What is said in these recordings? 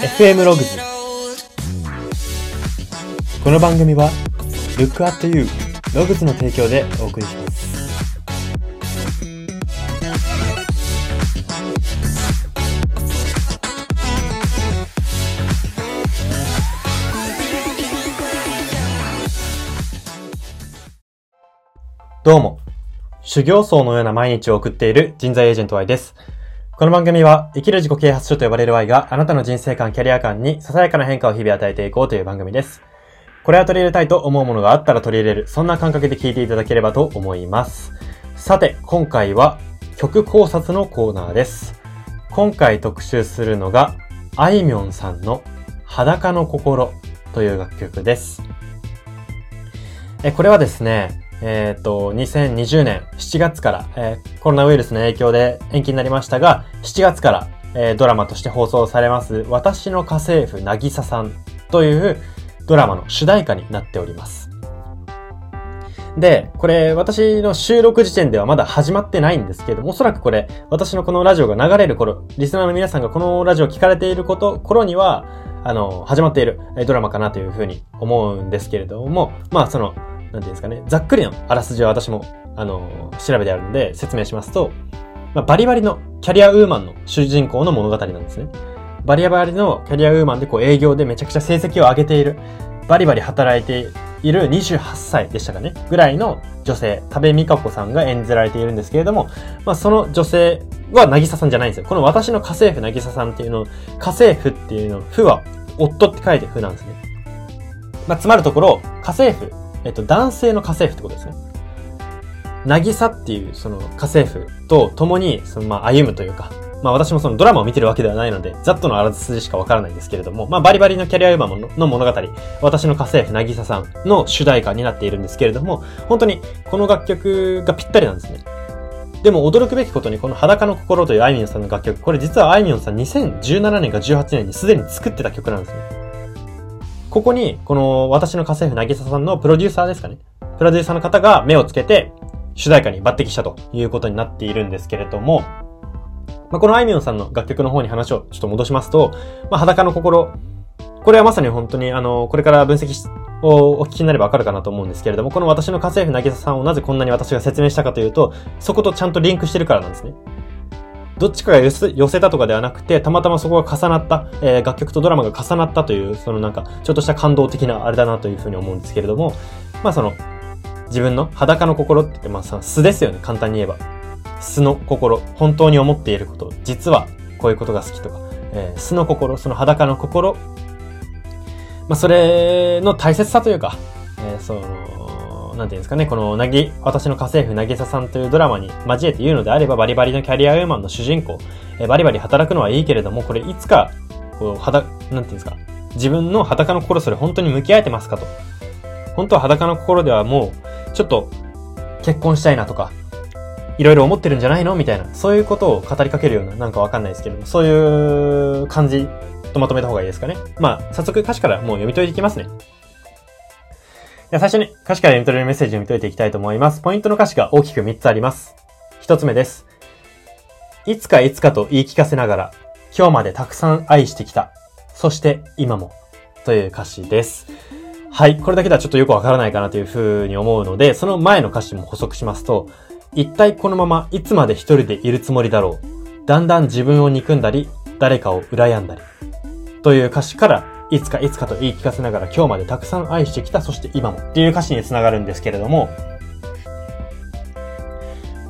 FM ログズこの番組は Look at You ログズの提供でお送りします。どうも。修行僧のような毎日を送っている人材エージェント Y です。この番組は生きる自己啓発書と呼ばれる Y があなたの人生観、キャリア観にささやかな変化を日々与えていこうという番組です。これは取り入れたいと思うものがあったら取り入れる、そんな感覚で聞いていただければと思います。さて、今回は曲考察のコーナーです。今回特集するのが、あいみょんさんの裸の心という楽曲です。え、これはですね、えっ、と、2020年7月から、えーコロナウイルスの影響で延期になりましたが、7月から、えードラマとして放送されます、私の家政婦なぎささんというドラマの主題歌になっております。で、これ私の収録時点ではまだ始まってないんですけども、おそらくこれ私のこのラジオが流れる頃、リスナーの皆さんがこのラジオを聞かれていること、頃には、あの、始まっているドラマかなというふうに思うんですけれども、まあその、なんていうんですかね、ざっくりのあらすじは私も、あの、調べてあるので説明しますと、まあ、バリバリのキャリアウーマンの主人公の物語なんですね。バリバリのキャリアウーマンでこう営業でめちゃくちゃ成績を上げている、バリバリ働いている28歳でしたかね、ぐらいの女性、多部未華子さんが演じられているんですけれども、まあ、その女性は渚さんじゃないんですよ。この私の家政婦渚さんっていうの、家政婦っていうの、婦は夫って書いて婦なんですね。まあ、つまるところ、家政婦、えっと、男性の家政婦ってことですね。渚っていうその家政婦と共に、そのまあ歩むというか、まあ私もそのドラマを見てるわけではないので、ざっとのあらすじしかわからないんですけれども、まあバリバリのキャリアウーマンの物語、私の家政婦渚さんの主題歌になっているんですけれども、本当にこの楽曲がぴったりなんですね。でも驚くべきことにこの裸の心というあいみょんさんの楽曲、これ実はあいみょんさん2017年か18年にすでに作ってた曲なんですね。ここに、この私の家政婦渚ささんのプロデューサーですかね。プロデューサーの方が目をつけて、主題歌に抜擢したということになっているんですけれども、まあ、このあいみょんさんの楽曲の方に話をちょっと戻しますと、まあ、裸の心、これはまさに本当にあの、これから分析をお聞きになればわかるかなと思うんですけれども、この私の家政婦渚さんをなぜこんなに私が説明したかというと、そことちゃんとリンクしてるからなんですね。どっちかが寄せたとかではなくて、たまたまそこが重なった、えー楽曲とドラマが重なったという、そのなんか、ちょっとした感動的なあれだなというふうに思うんですけれども、まあその、自分の裸の心って言って、まあさ、素ですよね、簡単に言えば。素の心、本当に思っていること、実はこういうことが好きとか、えー素の心、その裸の心、まあそれの大切さというか、えーその、なんていうんですかね、このなぎ、私の家政婦なぎささんというドラマに交えて言うのであれば、バリバリのキャリアウーマンの主人公、えバリバリ働くのはいいけれども、これいつか、こう、はだ、なんていうんですか、自分の裸の心それ本当に向き合えてますかと。本当は裸の心ではもう、ちょっと、結婚したいなとか、いろいろ思ってるんじゃないの？みたいな、そういうことを語りかけるような、なんかわかんないですけれども、そういう感じとまとめた方がいいですかね。まあ、早速歌詞からもう読み解いていきますね。では最初に歌詞から読み取れるメッセージを読み解いていきたいと思います。ポイントの歌詞が大きく3つあります。1つ目です。いつかいつかと言い聞かせながら、今日までたくさん愛してきた。そして今も。という歌詞です。はい。これだけではちょっとよくわからないかなというふうに思うので、その前の歌詞も補足しますと、一体このままいつまで一人でいるつもりだろう。だんだん自分を憎んだり、誰かを羨んだり。という歌詞から、いつかいつかと言い聞かせながら今日までたくさん愛してきた、そして今も。っていう歌詞につながるんですけれども、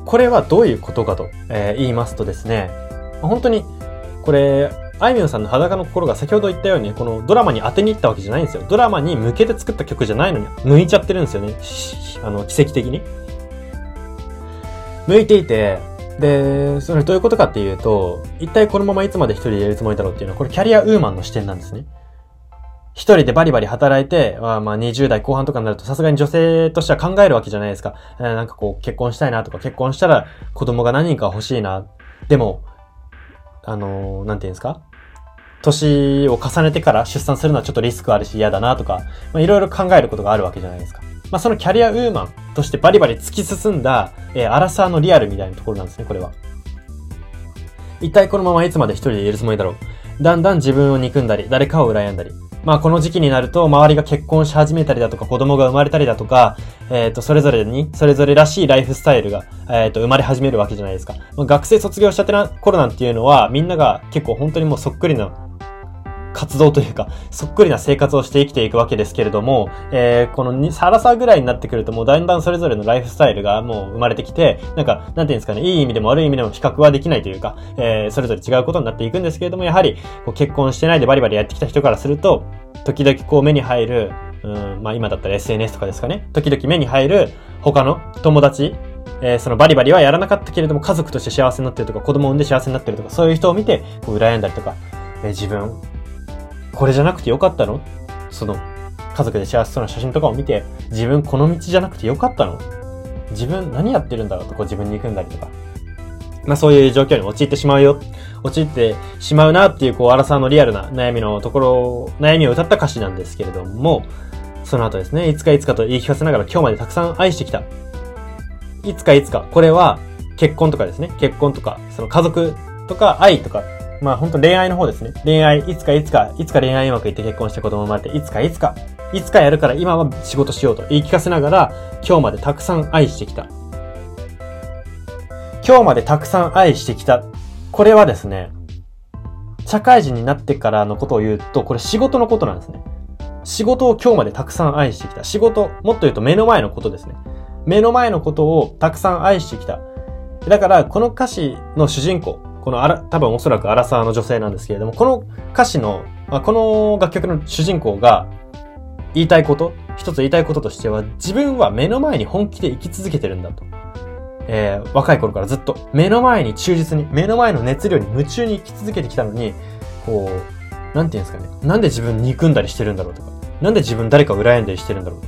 これはどういうことかと、えー言いますとですね、本当に、これ、あいみょんさんの裸の心が先ほど言ったように、このドラマに当てに行ったわけじゃないんですよ。ドラマに向けて作った曲じゃないのに、向いちゃってるんですよね。あの、奇跡的に。向いていて、で、それどういうことかっていうと、一体このままいつまで一人でいるつもりだろうっていうのは、これキャリアウーマンの視点なんですね。一人でバリバリ働いて、まあまあ20代後半とかになるとさすがに女性としては考えるわけじゃないですか。えーなんかこう結婚したいなとか結婚したら子供が何人か欲しいな。でも、あのーなんていうんですか？年を重ねてから出産するのはちょっとリスクあるし嫌だなとか、まあいろいろ考えることがあるわけじゃないですか。まあそのキャリアウーマンとしてバリバリ突き進んだ、えーアラサーのリアルみたいなところなんですね、これは。一体このままいつまで一人でいるつもりだろう？だんだん自分を憎んだり、誰かを羨んだり。まあこの時期になると、周りが結婚し始めたりだとか、子供が生まれたりだとか、えっ、と、それぞれに、それぞれらしいライフスタイルが、えっ、と、生まれ始めるわけじゃないですか。まあ学生卒業したてな頃なんていうのは、みんなが結構本当にもうそっくりな活動というか、そっくりな生活をして生きていくわけですけれども、えー、このサラサぐらいになってくるともうだんだんそれぞれのライフスタイルがもう生まれてきて、なんか、なんていうんですかね、いい意味でも悪い意味でも比較はできないというか、えー、それぞれ違うことになっていくんですけれども、やはり、こう結婚してないでバリバリやってきた人からすると、時々こう目に入る、うん、まあ今だったら SNS とかですかね、時々目に入る他の友達、えー、そのバリバリはやらなかったけれども家族として幸せになってるとか、子供を産んで幸せになってるとか、そういう人を見て、こう羨んだりとか、えー、自分、これじゃなくてよかったの？その、家族で幸せそうな写真とかを見て、自分この道じゃなくてよかったの？自分何やってるんだろうとこう自分に行くんだりとか。まあそういう状況に陥ってしまうよ。陥ってしまうなっていう、こう、アラサーのリアルな悩みのところ、悩みを歌った歌詞なんですけれども、その後ですね、いつかいつかと言い聞かせながら今日までたくさん愛してきた。いつかいつか。これは、結婚とかですね。結婚とか、その家族とか愛とかまあ本当恋愛の方ですね。恋愛、いつかいつか、いつか恋愛うまくいって結婚して子供生まれて、いつかいつか、いつかやるから今は仕事しようと言い聞かせながら、今日までたくさん愛してきた。今日までたくさん愛してきた。これはですね、社会人になってからのことを言うと、これ仕事のことなんですね。仕事を今日までたくさん愛してきた。仕事、もっと言うと目の前のことですね。目の前のことをたくさん愛してきた。だから、この歌詞の主人公、このあら、多分おそらくアラサーの女性なんですけれども、この歌詞の、まあ、この楽曲の主人公が言いたいこと、一つ言いたいこととしては、自分は目の前に本気で生き続けてるんだと。えー、若い頃からずっと目の前に忠実に、目の前の熱量に夢中に生き続けてきたのに、こう、なんて言うんですかね。なんで自分憎んだりしてるんだろうとか。なんで自分誰かを羨んだりしてるんだろう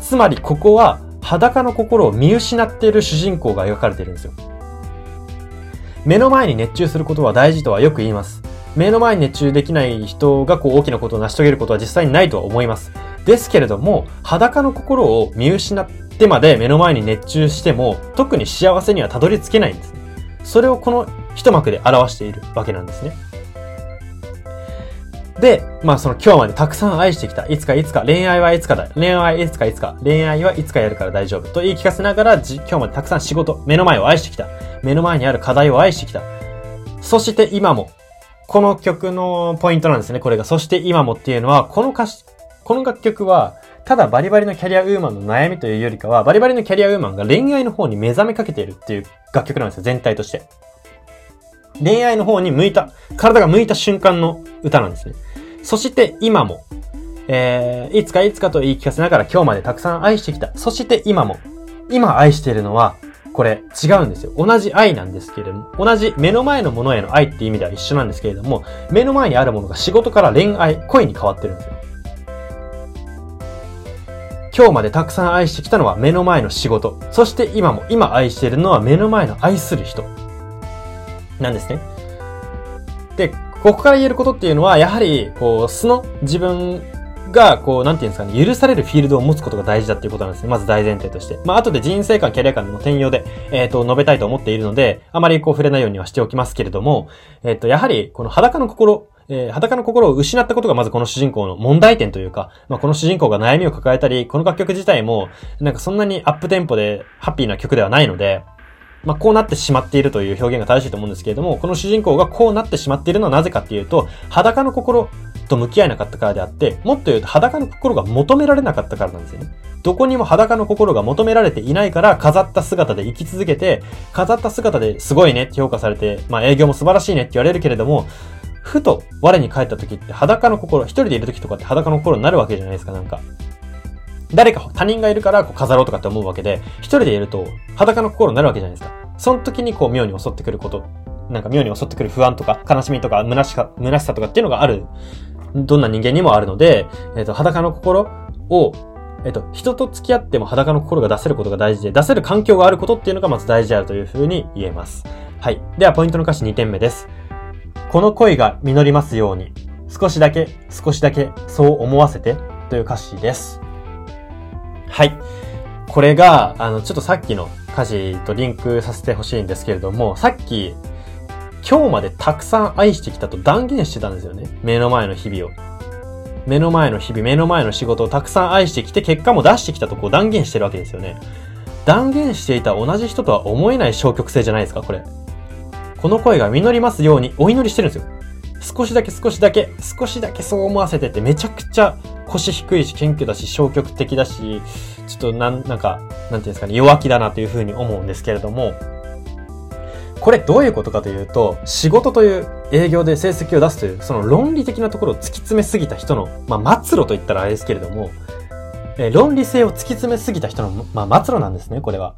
つまりここは裸の心を見失っている主人公が描かれてるんですよ。目の前に熱中することは大事とはよく言います。目の前に熱中できない人がこう大きなことを成し遂げることは実際にないとは思います。ですけれども、裸の心を見失ってまで目の前に熱中しても、特に幸せにはたどり着けないんです。それをこの一幕で表しているわけなんですね。で、まあその今日までたくさん愛してきた。いつかいつか、恋愛はいつかだ。恋愛はいつかいつか、恋愛はいつかやるから大丈夫。と言い聞かせながら、今日までたくさん仕事、目の前を愛してきた。目の前にある課題を愛してきた。そして今も、この曲のポイントなんですね、これが。そして今もっていうのは、この歌詞、この楽曲は、ただバリバリのキャリアウーマンの悩みというよりかは、バリバリのキャリアウーマンが恋愛の方に目覚めかけているっていう楽曲なんですよ、全体として。恋愛の方に向いた、体が向いた瞬間の歌なんですね。そして今も、えー、いつかいつかと言い聞かせながら今日までたくさん愛してきた。そして今も、今愛しているのは、これ違うんですよ。同じ愛なんですけれども、同じ目の前のものへの愛っていう意味では一緒なんですけれども、目の前にあるものが仕事から恋愛、恋に変わってるんですよ。今日までたくさん愛してきたのは目の前の仕事。そして今も、今愛しているのは目の前の愛する人。なんですね。で、ここから言えることっていうのは、やはり、こう、素の自分が、こう、なんていうんですかね、許されるフィールドを持つことが大事だっていうことなんですね。まず大前提として。まあ、後で人生観、キャリア観の転用で、えっ、ー、と、述べたいと思っているので、あまりこう触れないようにはしておきますけれども、えっ、ー、と、やはり、この裸の心、えー、裸の心を失ったことがまずこの主人公の問題点というか、まあ、この主人公が悩みを抱えたり、この楽曲自体も、なんかそんなにアップテンポでハッピーな曲ではないので、まあ、こうなってしまっているという表現が正しいと思うんですけれども、この主人公がこうなってしまっているのはなぜかっていうと、裸の心と向き合えなかったからであって、もっと言うと裸の心が求められなかったからなんですよね。どこにも裸の心が求められていないから、飾った姿で生き続けて、飾った姿ですごいねって評価されて、まあ営業も素晴らしいねって言われるけれども、ふと我に返った時って裸の心、一人でいる時とかって裸の心になるわけじゃないですか、なんか。誰か他人がいるからこう飾ろうとかって思うわけで、一人でいると裸の心になるわけじゃないですか。その時にこう妙に襲ってくること、なんか妙に襲ってくる不安とか悲しみとか虚しか、虚しさとかっていうのがあるどんな人間にもあるので、えっ、ー、と、裸の心を、えっ、と、人と付き合っても裸の心が出せることが大事で、出せる環境があることっていうのがまず大事であるというふうに言えます。はい。では、ポイントの歌詞2点目です。この恋が実りますように、少しだけ、少しだけ、そう思わせて、という歌詞です。はい。これが、あの、ちょっとさっきの歌詞とリンクさせてほしいんですけれども、さっき、今日までたくさん愛してきたと断言してたんですよね。目の前の日々を。目の前の日々、目の前の仕事をたくさん愛してきて、結果も出してきたとこう断言してるわけですよね。断言していた同じ人とは思えない消極性じゃないですか、これ。この声が実りますようにお祈りしてるんですよ。少しだけ少しだけ、少しだけそう思わせてって、めちゃくちゃ腰低いし、謙虚だし、消極的だし、ちょっとなん、なんか、なんていうんですかね、弱気だなというふうに思うんですけれども、これどういうことかというと、仕事という営業で成績を出すという、その論理的なところを突き詰めすぎた人の、まあ、末路と言ったらあれですけれども、え、論理性を突き詰めすぎた人の、まあ、末路なんですね、これは。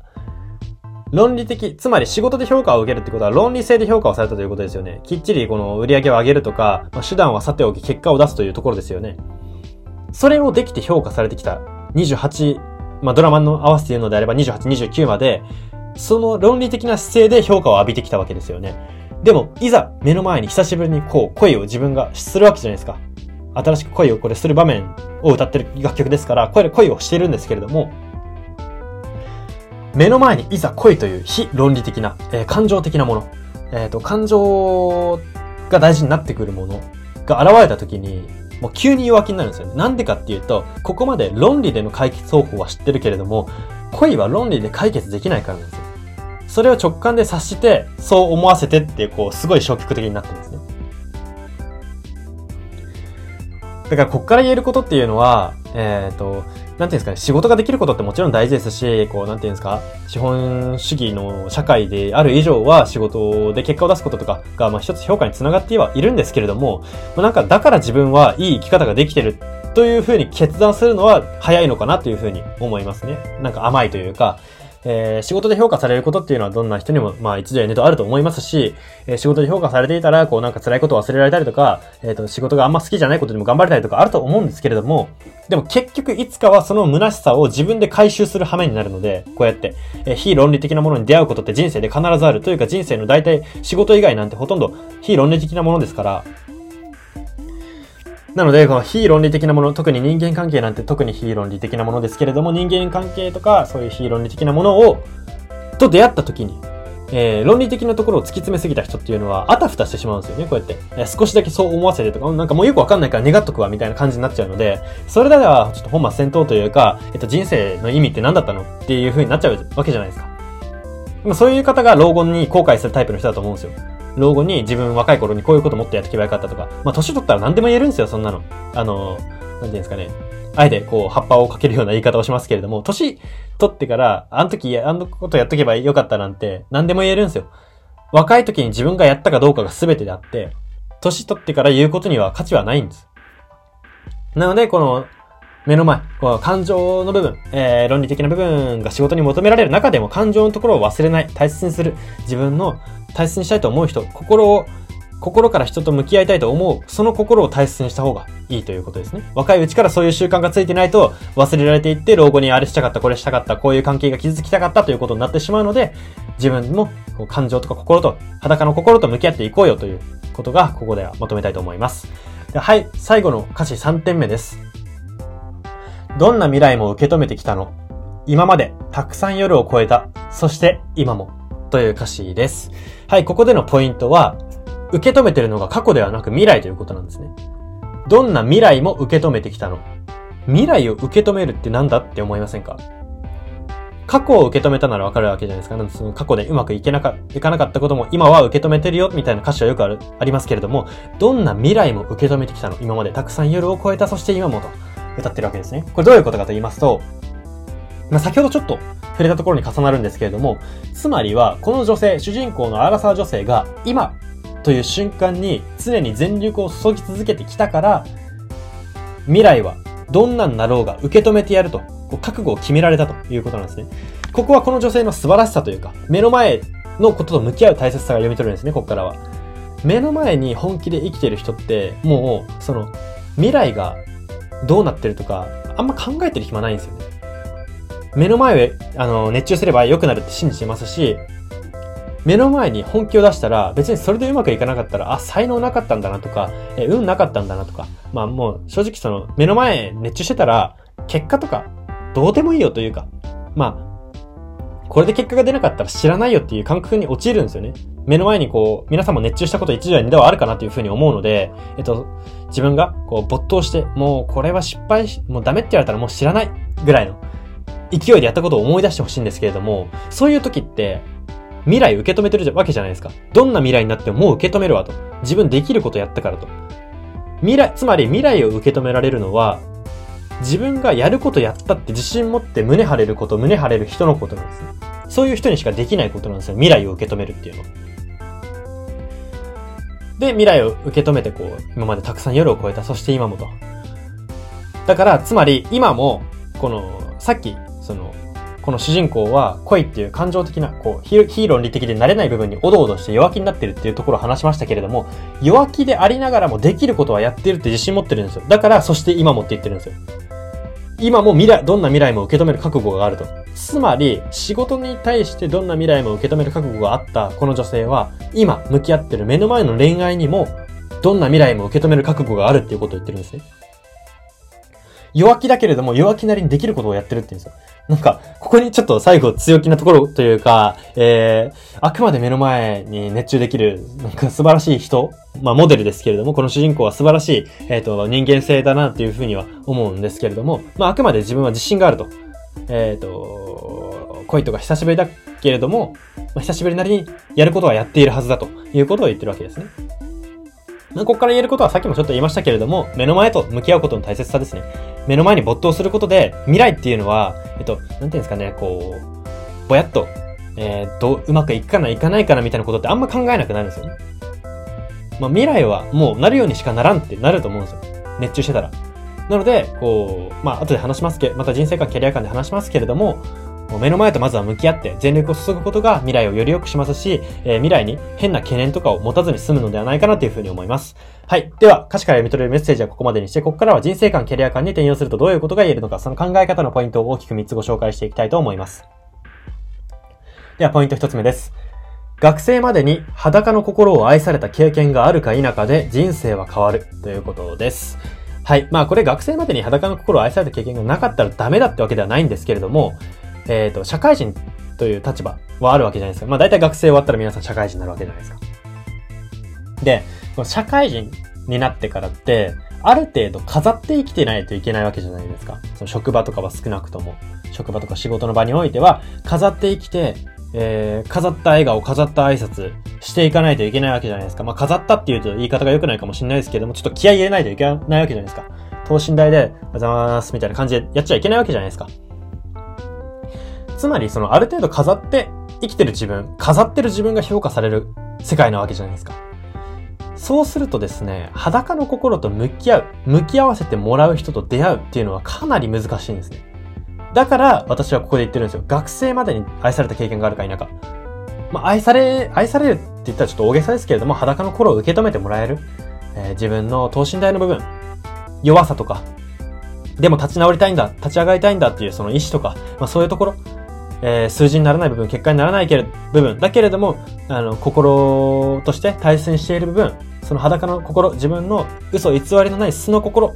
論理的、つまり仕事で評価を受けるってことは論理性で評価をされたということですよね。きっちりこの売り上げを上げるとか、まあ、手段はさておき結果を出すというところですよね。それをできて評価されてきた28、まあ、ドラマの合わせて言うのであれば28、29まで、その論理的な姿勢で評価を浴びてきたわけですよね。でも、いざ目の前に久しぶりにこう、声を自分がするわけじゃないですか。新しく恋をこれする場面を歌ってる楽曲ですから、これ恋をしているんですけれども、目の前にいざ恋という非論理的な、えー、感情的なもの、えっ、ー、と、感情が大事になってくるものが現れた時に、もう急に弱気になるんですよね。なんでかっていうと、ここまで論理での解決方法は知ってるけれども、恋は論理で解決できないからなんですよ。それを直感で察して、そう思わせてってこう、すごい消極的になってるんですね。だから、こっから言えることっていうのは、えっ、ー、と、なんていうんですかね、仕事ができることってもちろん大事ですし、こう、なんていうんですか、資本主義の社会である以上は仕事で結果を出すこととかが、まあ一つ評価につながってはいるんですけれども、まあ、なんか、だから自分はいい生き方ができてるというふうに決断するのは早いのかなというふうに思いますね。なんか甘いというか、えー、仕事で評価されることっていうのはどんな人にも、まあ一度や二度あると思いますし、えー、仕事で評価されていたら、こうなんか辛いことを忘れられたりとか、えっ、ー、と、仕事があんま好きじゃないことにも頑張れたりとかあると思うんですけれども、でも結局いつかはその虚しさを自分で回収する羽目になるので、こうやって、えー、非論理的なものに出会うことって人生で必ずあるというか人生の大体仕事以外なんてほとんど非論理的なものですから、なので、この非論理的なもの、特に人間関係なんて特に非論理的なものですけれども、人間関係とか、そういう非論理的なものを、と出会った時に、えー、論理的なところを突き詰めすぎた人っていうのは、あたふたしてしまうんですよね、こうやって。えー、少しだけそう思わせてとか、なんかもうよくわかんないから願っとくわ、みたいな感じになっちゃうので、それでは、ちょっと本末転倒というか、えっと、人生の意味って何だったのっていう風になっちゃうわけじゃないですか。でもそういう方が老後に後悔するタイプの人だと思うんですよ。老後に自分若い頃にこういうこともっとやってけばよかったとか、まあ年取ったら何でも言えるんですよ、そんなの。あの、なんていうんですかね。あえてこう、葉っぱをかけるような言い方をしますけれども、年取ってから、あの時、あのことやっとけばよかったなんて、何でも言えるんですよ。若い時に自分がやったかどうかが全てであって、年取ってから言うことには価値はないんです。なので、この、目の前、この感情の部分、えー、論理的な部分が仕事に求められる中でも感情のところを忘れない、大切にする、自分の大切にしたいと思う人、心を、心から人と向き合いたいと思う、その心を大切にした方がいいということですね。若いうちからそういう習慣がついてないと忘れられていって、老後にあれしたかった、これしたかった、こういう関係が築きたかったということになってしまうので、自分も感情とか心と、裸の心と向き合っていこうよということが、ここでは求めたいと思います。はい、最後の歌詞3点目です。どんな未来も受け止めてきたの？今までたくさん夜を超えた。そして今も。という歌詞です。はい、ここでのポイントは、受け止めてるのが過去ではなく未来ということなんですね。どんな未来も受け止めてきたの。未来を受け止めるってなんだって思いませんか？過去を受け止めたならわかるわけじゃないですか。なんでその過去でうまくいけなか、いかなかったことも今は受け止めてるよ、みたいな歌詞はよくある、ありますけれども、どんな未来も受け止めてきたの今までたくさん夜を超えた、そして今もと歌ってるわけですね。これどういうことかと言いますと、まあ、先ほどちょっと触れたところに重なるんですけれども、つまりは、この女性、主人公のアラサー女性が、今という瞬間に常に全力を注ぎ続けてきたから、未来はどんなになろうが受け止めてやると、覚悟を決められたということなんですね。ここはこの女性の素晴らしさというか、目の前のことと向き合う大切さが読み取れるんですね、ここからは。目の前に本気で生きてる人って、もう、その、未来がどうなってるとか、あんま考えてる暇ないんですよね。目の前へ、あの、熱中すれば良くなるって信じてますし、目の前に本気を出したら、別にそれでうまくいかなかったら、あ、才能なかったんだなとか、え、運なかったんだなとか、まあもう正直その、目の前熱中してたら、結果とか、どうでもいいよというか、まあ、これで結果が出なかったら知らないよっていう感覚に陥るんですよね。目の前にこう、皆さんも熱中したこと一度や二度はあるかなというふうに思うので、えっと、自分がこう没頭して、もうこれは失敗し、もうダメって言われたらもう知らないぐらいの勢いでやったことを思い出してほしいんですけれども、そういう時って、未来受け止めてるわけじゃないですか。どんな未来になってももう受け止めるわと。自分できることやったからと。未来、つまり未来を受け止められるのは、自分がやることやったって自信持って胸張れること、胸張れる人のことなんですね。そういう人にしかできないことなんですよ。未来を受け止めるっていうの。で、未来を受け止めてこう、今までたくさん夜を超えた、そして今もと。だから、つまり今も、この、さっき、その、この主人公は恋っていう感情的な、こう、非論理的でなれない部分におどおどして弱気になってるっていうところを話しましたけれども、弱気でありながらもできることはやってるって自信持ってるんですよ。だから、そして今もって言ってるんですよ。今も未来、どんな未来も受け止める覚悟があると。つまり、仕事に対してどんな未来も受け止める覚悟があったこの女性は、今向き合ってる目の前の恋愛にも、どんな未来も受け止める覚悟があるっていうことを言ってるんですね。弱気だけれども弱気なりにできることをやってるって言うんですよ。なんか、ここにちょっと最後強気なところというか、えー、あくまで目の前に熱中できる、なんか素晴らしい人、まあモデルですけれども、この主人公は素晴らしい、えっ、ー、と、人間性だなっていうふうには思うんですけれども、まああくまで自分は自信があると。えっ、ー、と、恋とか久しぶりだけれども、まあ、久しぶりなりにやることはやっているはずだということを言ってるわけですね。ここから言えることはさっきもちょっと言いましたけれども、目の前と向き合うことの大切さですね。目の前に没頭することで、未来っていうのは、えっと、なんていうんですかね、こう、ぼやっと、えー、どう、うまくいくかな、いかないかなみたいなことってあんま考えなくなるんですよね。まあ、未来はもうなるようにしかならんってなると思うんですよ。熱中してたら。なので、こう、まあ、後で話しますけど、また人生観、キャリア観で話しますけれども、目の前とまずは向き合って全力を注ぐことが未来をより良くしますし、えー、未来に変な懸念とかを持たずに済むのではないかなというふうに思います。はい。では、歌詞から読み取れるメッセージはここまでにして、ここからは人生観、キャリア観に転用するとどういうことが言えるのか、その考え方のポイントを大きく3つご紹介していきたいと思います。では、ポイント1つ目です。学生までに裸の心を愛された経験があるか否かで人生は変わるということです。はい。まあこれ学生までに裸の心を愛された経験がなかったらダメだってわけではないんですけれども、えっ、ー、と、社会人という立場はあるわけじゃないですか。まあ大体学生終わったら皆さん社会人になるわけじゃないですか。で、社会人になってからって、ある程度飾って生きてないといけないわけじゃないですか。その職場とかは少なくとも。職場とか仕事の場においては、飾って生きて、えー、飾った笑顔、飾った挨拶していかないといけないわけじゃないですか。まあ、飾ったっていうと言い方が良くないかもしれないですけども、ちょっと気合い入れないといけないわけじゃないですか。等身大で、おはようございますみたいな感じでやっちゃいけないわけじゃないですか。つまり、その、ある程度飾って生きてる自分、飾ってる自分が評価される世界なわけじゃないですか。そうするとですね、裸の心と向き合う、向き合わせてもらう人と出会うっていうのはかなり難しいんですね。だから、私はここで言ってるんですよ。学生までに愛された経験があるか否か。まあ、愛され、愛されるって言ったらちょっと大げさですけれども、裸の心を受け止めてもらえる。えー、自分の等身大の部分、弱さとか、でも立ち直りたいんだ、立ち上がりたいんだっていうその意志とか、まあそういうところ、えー、数字にならない部分、結果にならないけれ部分、だけれども、あの、心として大切にしている部分、その裸の心、自分の嘘偽りのない素の心、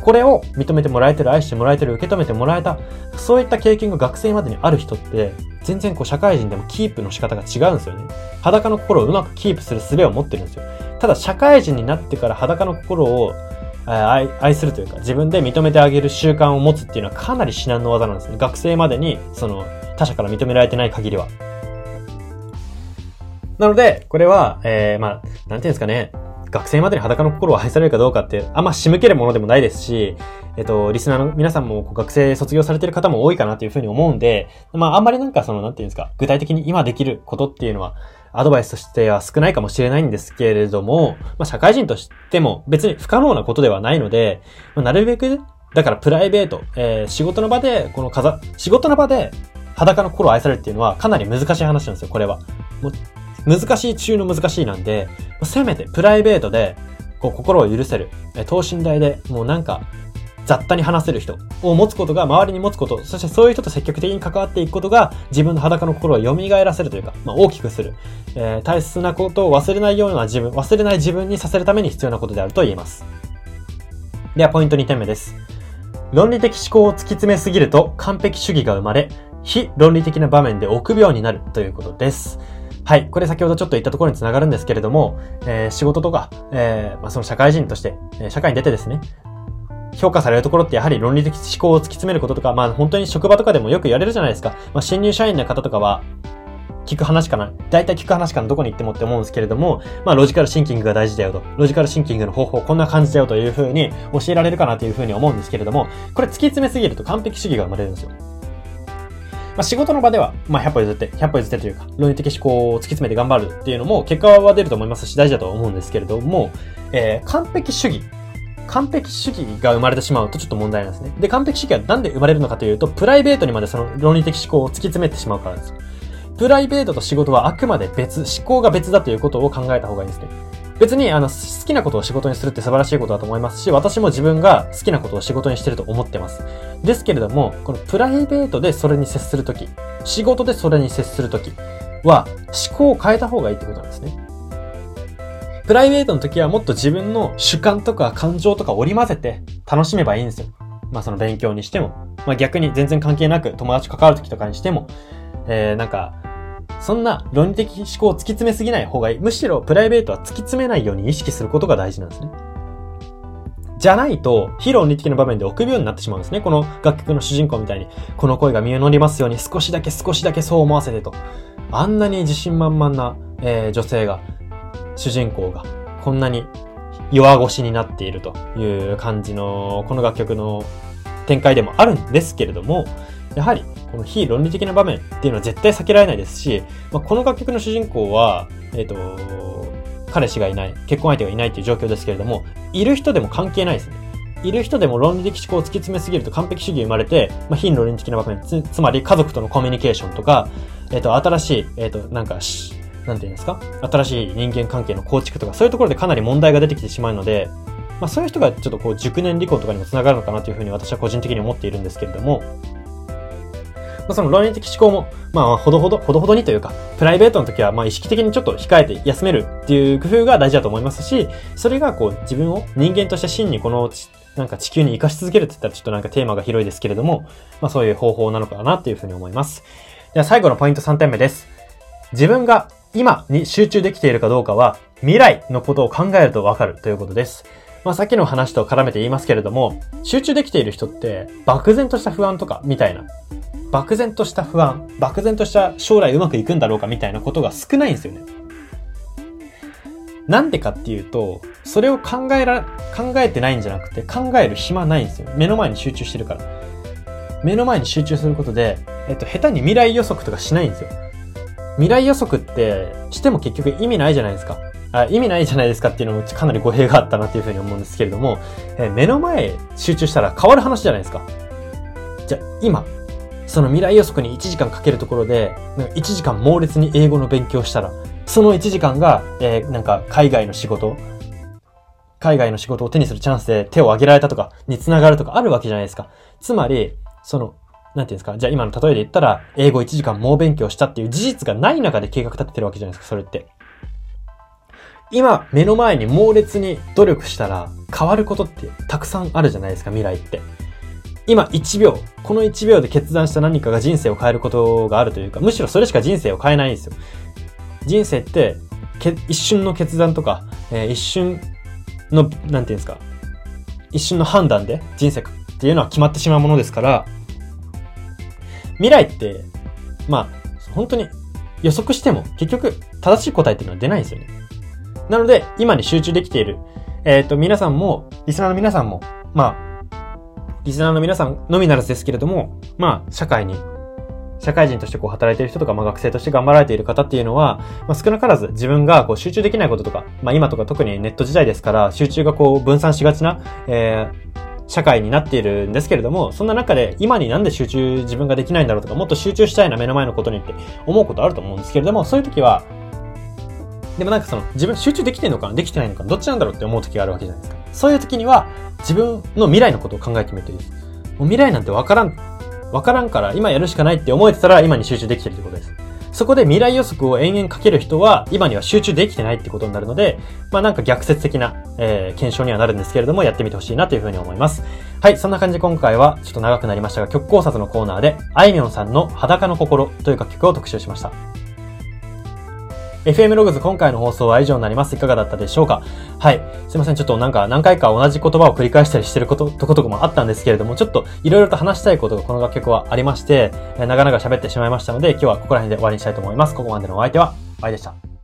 これを認めてもらえてる、愛してもらえてる、受け止めてもらえた、そういった経験が学生までにある人って、全然こう社会人でもキープの仕方が違うんですよね。裸の心をうまくキープする術を持ってるんですよ。ただ社会人になってから裸の心を愛愛するというか、自分で認めてあげる習慣を持つっていうのはかなり至難の技なんですね。学生までに、その、他者から認められてない限りは。なので、これは、えー、まあ、なんていうんですかね、学生までに裸の心を愛されるかどうかって、あんま仕向けるものでもないですし、えっと、リスナーの皆さんも学生卒業されてる方も多いかなというふうに思うんで、まあ、あんまりなんかその、なんていうんですか、具体的に今できることっていうのは、アドバイスとしては少ないかもしれないんですけれども、まあ、社会人としても別に不可能なことではないので、まあ、なるべく、だからプライベート、えー、仕事の場で、この飾、仕事の場で裸の心を愛されるっていうのはかなり難しい話なんですよ、これは。もう難しい中の難しいなんで、せめてプライベートで、こう心を許せる、え等身大で、もうなんか、雑多に話せる人を持つことが、周りに持つこと、そしてそういう人と積極的に関わっていくことが、自分の裸の心を蘇らせるというか、まあ、大きくする、えー、大切なことを忘れないような自分、忘れない自分にさせるために必要なことであると言えます。では、ポイント2点目です。論理的思考を突き詰めすぎると完璧主義が生まれ、非論理的な場面で臆病になるということです。はい。これ先ほどちょっと言ったところにつながるんですけれども、えー、仕事とか、えー、まあ、その社会人として、えー、社会に出てですね、評価されるところってやはり論理的思考を突き詰めることとか、まあ本当に職場とかでもよく言われるじゃないですか。まあ新入社員の方とかは、聞く話かな大体聞く話かなどこに行ってもって思うんですけれども、まあロジカルシンキングが大事だよと。ロジカルシンキングの方法こんな感じだよというふうに教えられるかなというふうに思うんですけれども、これ突き詰めすぎると完璧主義が生まれるんですよ。まあ、仕事の場では、まあ、100歩譲って、100歩譲ってというか、論理的思考を突き詰めて頑張るっていうのも、結果は出ると思いますし、大事だと思うんですけれども、えー、完璧主義。完璧主義が生まれてしまうとちょっと問題なんですね。で、完璧主義はなんで生まれるのかというと、プライベートにまでその論理的思考を突き詰めてしまうからです。プライベートと仕事はあくまで別、思考が別だということを考えた方がいいですね。別に、あの、好きなことを仕事にするって素晴らしいことだと思いますし、私も自分が好きなことを仕事にしてると思ってます。ですけれども、このプライベートでそれに接するとき、仕事でそれに接するときは、思考を変えた方がいいってことなんですね。プライベートの時はもっと自分の主観とか感情とか織り交ぜて楽しめばいいんですよ。まあその勉強にしても、まあ逆に全然関係なく友達関わる時とかにしても、えー、なんか、そんな論理的思考を突き詰めすぎない方がいい。むしろプライベートは突き詰めないように意識することが大事なんですね。じゃないと、非論理的な場面で臆病になってしまうんですね。この楽曲の主人公みたいに、この声が身を乗りますように少しだけ少しだけそう思わせてと。あんなに自信満々な、えー、女性が、主人公が、こんなに弱腰になっているという感じの、この楽曲の展開でもあるんですけれども、やはり、この非論理的な場面っていうのは絶対避けられないですし、まあ、この楽曲の主人公は、えっ、ー、と、彼氏がいない、結婚相手がいないっていう状況ですけれども、いる人でも関係ないですね。いる人でも論理的思考を突き詰めすぎると完璧主義生まれて、まあ、非論理的な場面、つ、つまり家族とのコミュニケーションとか、えっ、ー、と、新しい、えっ、ー、と、なんか、なんていうんですか？新しい人間関係の構築とか、そういうところでかなり問題が出てきてしまうので、まあそういう人がちょっとこう熟年離婚とかにも繋がるのかなというふうに私は個人的に思っているんですけれども、まあ、その論理的思考も、まあ、ほどほど、ほどほどにというか、プライベートの時は、まあ、意識的にちょっと控えて休めるっていう工夫が大事だと思いますし、それがこう、自分を人間として真にこの、なんか地球に生かし続けるって言ったらちょっとなんかテーマが広いですけれども、まあそういう方法なのかなっていうふうに思います。では最後のポイント3点目です。自分が今に集中できているかどうかは、未来のことを考えるとわかるということです。まあさっきの話と絡めて言いますけれども、集中できている人って、漠然とした不安とか、みたいな、漠然とした不安、漠然とした将来うまくいくんだろうかみたいなことが少ないんですよね。なんでかっていうと、それを考えら、考えてないんじゃなくて、考える暇ないんですよ。目の前に集中してるから。目の前に集中することで、えっと、下手に未来予測とかしないんですよ。未来予測ってしても結局意味ないじゃないですか。あ意味ないじゃないですかっていうのもかなり語弊があったなっていうふうに思うんですけれども、え目の前集中したら変わる話じゃないですか。じゃあ、今、その未来予測に1時間かけるところで、1時間猛烈に英語の勉強したら、その1時間が、えー、なんか海外の仕事、海外の仕事を手にするチャンスで手を挙げられたとかにつながるとかあるわけじゃないですか。つまり、その、なんていうんですかじゃあ今の例えで言ったら、英語1時間猛勉強したっていう事実がない中で計画立ててるわけじゃないですか、それって。今、目の前に猛烈に努力したら変わることってたくさんあるじゃないですか、未来って。今1秒、この1秒で決断した何かが人生を変えることがあるというか、むしろそれしか人生を変えないんですよ。人生って、一瞬の決断とか、えー、一瞬の、なんていうんですか、一瞬の判断で人生っていうのは決まってしまうものですから、未来って、まあ、本当に予測しても結局正しい答えっていうのは出ないんですよね。なので、今に集中できている。えっ、ー、と、皆さんも、リスナーの皆さんも、まあ、リスナーの皆さんのみならずですけれども、まあ、社会に、社会人としてこう働いている人とか、まあ学生として頑張られている方っていうのは、まあ少なからず自分がこう集中できないこととか、まあ今とか特にネット時代ですから、集中がこう分散しがちな、えー、社会になっているんですけれども、そんな中で今になんで集中自分ができないんだろうとか、もっと集中したいな目の前のことにって思うことあると思うんですけれども、そういう時は、でもなんかその自分集中できてんのかなできてないのかなどっちなんだろうって思う時があるわけじゃないですか。そういう時には自分の未来のことを考えてみるといいです。もう未来なんてわからん。わからんから今やるしかないって思えてたら今に集中できてるってことです。そこで未来予測を延々かける人は今には集中できてないってことになるので、まあなんか逆説的な、えー、検証にはなるんですけれどもやってみてほしいなというふうに思います。はい、そんな感じで今回はちょっと長くなりましたが曲考察のコーナーであいみょんさんの裸の心という楽曲を特集しました。FM ログズ今回の放送は以上になります。いかがだったでしょうか？はい。すいません。ちょっとなんか何回か同じ言葉を繰り返したりしてること、とことかもあったんですけれども、ちょっといろいろと話したいことがこの楽曲はありまして、長々喋ってしまいましたので、今日はここら辺で終わりにしたいと思います。ここまでのお相手は、バイでした。